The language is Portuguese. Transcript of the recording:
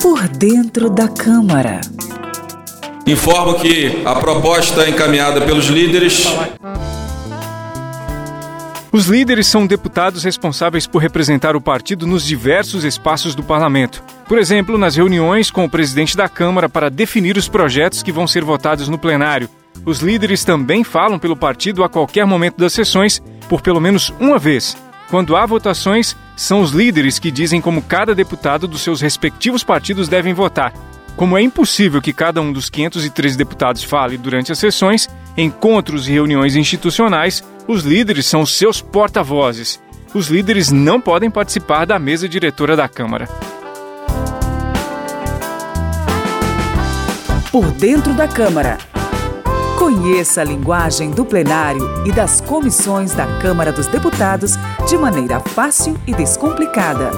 Por dentro da Câmara. Informo que a proposta encaminhada pelos líderes. Os líderes são deputados responsáveis por representar o partido nos diversos espaços do parlamento. Por exemplo, nas reuniões com o presidente da Câmara para definir os projetos que vão ser votados no plenário. Os líderes também falam pelo partido a qualquer momento das sessões, por pelo menos uma vez. Quando há votações, são os líderes que dizem como cada deputado dos seus respectivos partidos devem votar. Como é impossível que cada um dos 513 deputados fale durante as sessões, encontros e reuniões institucionais, os líderes são seus porta-vozes. Os líderes não podem participar da mesa diretora da Câmara. Por dentro da Câmara. Conheça a linguagem do plenário e das comissões da Câmara dos Deputados de maneira fácil e descomplicada.